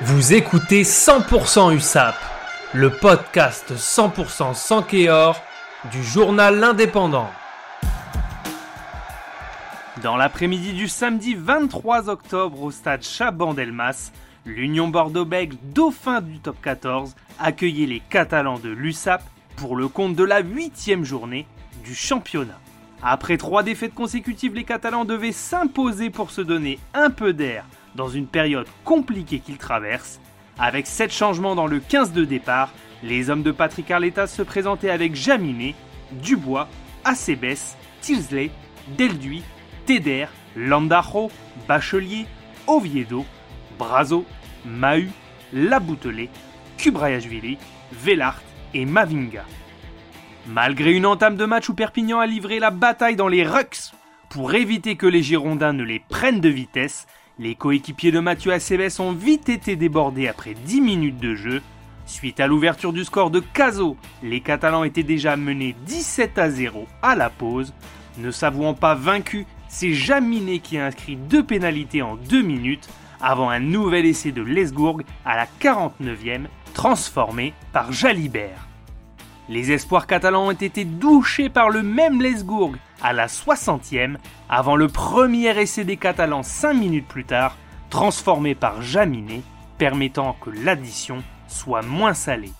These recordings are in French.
Vous écoutez 100% USAP, le podcast 100% sans Kéor du journal L'Indépendant. Dans l'après-midi du samedi 23 octobre au stade Chaban-Delmas, l'Union Bordeaux-Bègles, dauphin du top 14, accueillait les Catalans de l'USAP pour le compte de la huitième journée du championnat. Après trois défaites consécutives, les Catalans devaient s'imposer pour se donner un peu d'air dans une période compliquée qu'ils traversent. Avec sept changements dans le 15 de départ, les hommes de Patrick Arletas se présentaient avec Jaminet, Dubois, Acebes, Tilsley, Delduy, Teder, Landajo, Bachelier, Oviedo, Brazo, Mahu, Laboutelet, Kubrayashvili, Vellart et Mavinga. Malgré une entame de match où Perpignan a livré la bataille dans les rucks pour éviter que les Girondins ne les prennent de vitesse, les coéquipiers de Mathieu Acebes ont vite été débordés après 10 minutes de jeu. Suite à l'ouverture du score de Caso, les Catalans étaient déjà menés 17 à 0 à la pause. Ne s'avouant pas vaincus, c'est Jaminet qui a inscrit deux pénalités en 2 minutes avant un nouvel essai de Lesgourg à la 49e, transformé par Jalibert. Les espoirs catalans ont été douchés par le même Lesgourg à la 60e, avant le premier essai des Catalans 5 minutes plus tard, transformé par Jaminet, permettant que l'addition soit moins salée.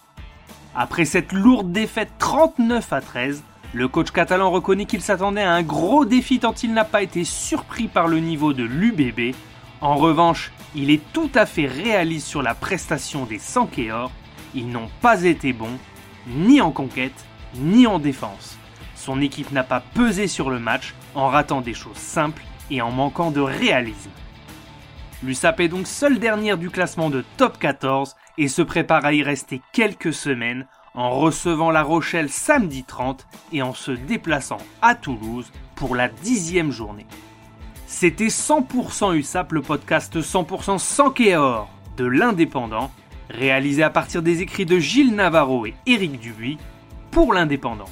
Après cette lourde défaite 39 à 13, le coach catalan reconnaît qu'il s'attendait à un gros défi tant il n'a pas été surpris par le niveau de l'UBB. En revanche, il est tout à fait réaliste sur la prestation des Sankéors. Ils n'ont pas été bons ni en conquête, ni en défense. Son équipe n'a pas pesé sur le match en ratant des choses simples et en manquant de réalisme. L'USAP est donc seule dernière du classement de top 14 et se prépare à y rester quelques semaines en recevant La Rochelle samedi 30 et en se déplaçant à Toulouse pour la dixième journée. C'était 100% USAP, le podcast 100% sans Kéor de l'Indépendant réalisé à partir des écrits de Gilles Navarro et Éric Dubuis pour l'Indépendant.